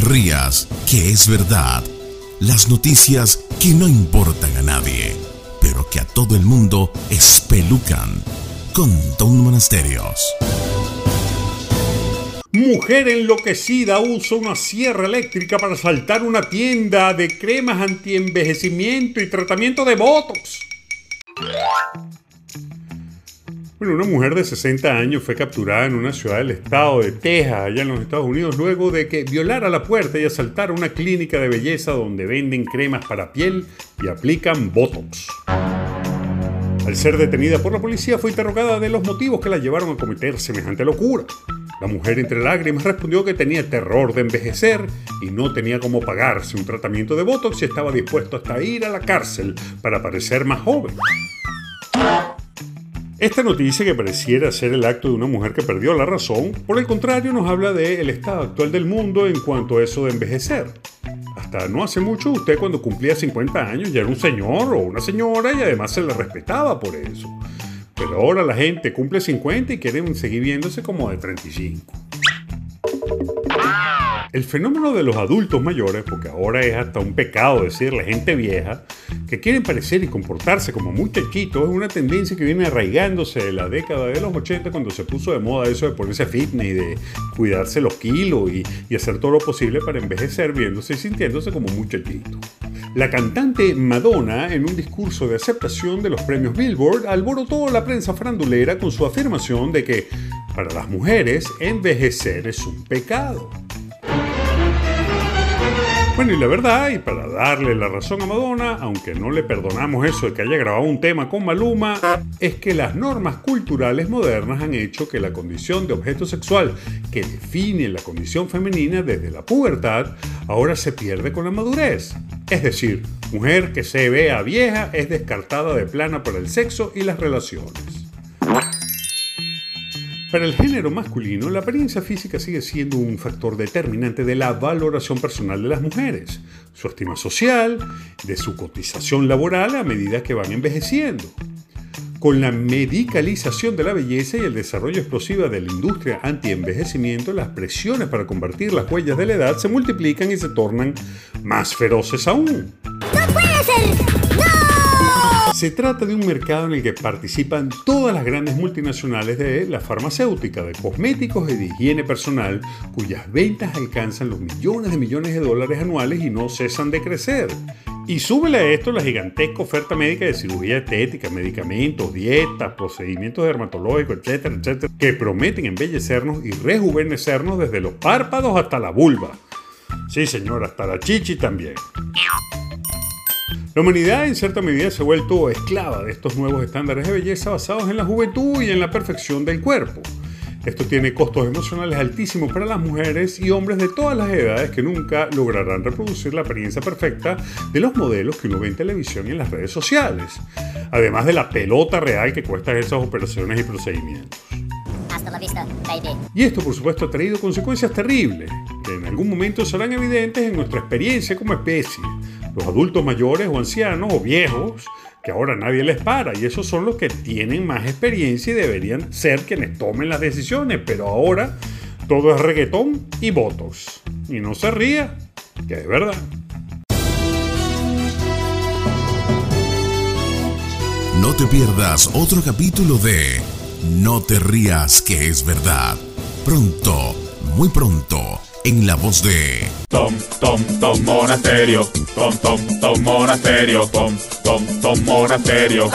te que es verdad. Las noticias que no importan a nadie, pero que a todo el mundo espelucan. Con Don Monasterios. Mujer enloquecida usa una sierra eléctrica para saltar una tienda de cremas antienvejecimiento y tratamiento de Botox. Una mujer de 60 años fue capturada en una ciudad del estado de Texas, allá en los Estados Unidos, luego de que violara la puerta y asaltara una clínica de belleza donde venden cremas para piel y aplican Botox. Al ser detenida por la policía, fue interrogada de los motivos que la llevaron a cometer semejante locura. La mujer entre lágrimas respondió que tenía terror de envejecer y no tenía cómo pagarse un tratamiento de Botox y estaba dispuesto hasta ir a la cárcel para parecer más joven. Esta noticia que pareciera ser el acto de una mujer que perdió la razón, por el contrario nos habla del estado actual del mundo en cuanto a eso de envejecer. Hasta no hace mucho usted cuando cumplía 50 años ya era un señor o una señora y además se le respetaba por eso. Pero ahora la gente cumple 50 y quieren seguir viéndose como de 35. El fenómeno de los adultos mayores, porque ahora es hasta un pecado decirle gente vieja, que quieren parecer y comportarse como muchachitos, es una tendencia que viene arraigándose de la década de los 80 cuando se puso de moda eso de ponerse fitness y de cuidarse los kilos y, y hacer todo lo posible para envejecer viéndose y sintiéndose como muchachitos. La cantante Madonna, en un discurso de aceptación de los premios Billboard, alborotó la prensa farandulera con su afirmación de que para las mujeres envejecer es un pecado. Bueno, y la verdad, y para darle la razón a Madonna, aunque no le perdonamos eso de que haya grabado un tema con Maluma, es que las normas culturales modernas han hecho que la condición de objeto sexual que define la condición femenina desde la pubertad ahora se pierde con la madurez. Es decir, mujer que se vea vieja es descartada de plana para el sexo y las relaciones. Para el género masculino, la apariencia física sigue siendo un factor determinante de la valoración personal de las mujeres, su estima social, de su cotización laboral a medida que van envejeciendo. Con la medicalización de la belleza y el desarrollo explosivo de la industria anti-envejecimiento, las presiones para convertir las huellas de la edad se multiplican y se tornan más feroces aún. ¡No puede ser! Se trata de un mercado en el que participan todas las grandes multinacionales de la farmacéutica, de cosméticos y de higiene personal, cuyas ventas alcanzan los millones de millones de dólares anuales y no cesan de crecer. Y súbele a esto la gigantesca oferta médica de cirugía estética, medicamentos, dietas, procedimientos dermatológicos, etcétera, etcétera, que prometen embellecernos y rejuvenecernos desde los párpados hasta la vulva. Sí, señor, hasta la chichi también. La humanidad en cierta medida se ha vuelto esclava de estos nuevos estándares de belleza basados en la juventud y en la perfección del cuerpo. Esto tiene costos emocionales altísimos para las mujeres y hombres de todas las edades que nunca lograrán reproducir la apariencia perfecta de los modelos que uno ve en televisión y en las redes sociales, además de la pelota real que cuestan esas operaciones y procedimientos. Hasta la vista, baby. Y esto, por supuesto, ha traído consecuencias terribles, que en algún momento serán evidentes en nuestra experiencia como especie los adultos mayores o ancianos o viejos, que ahora nadie les para, y esos son los que tienen más experiencia y deberían ser quienes tomen las decisiones, pero ahora todo es reggaetón y votos. Y no se ría, que es verdad. No te pierdas otro capítulo de No te rías que es verdad. Pronto, muy pronto en la voz de Tom, Tom, Tom Monasterio, Tom, Tom, Tom Monasterio, Tom, Tom, Tom Monasterio.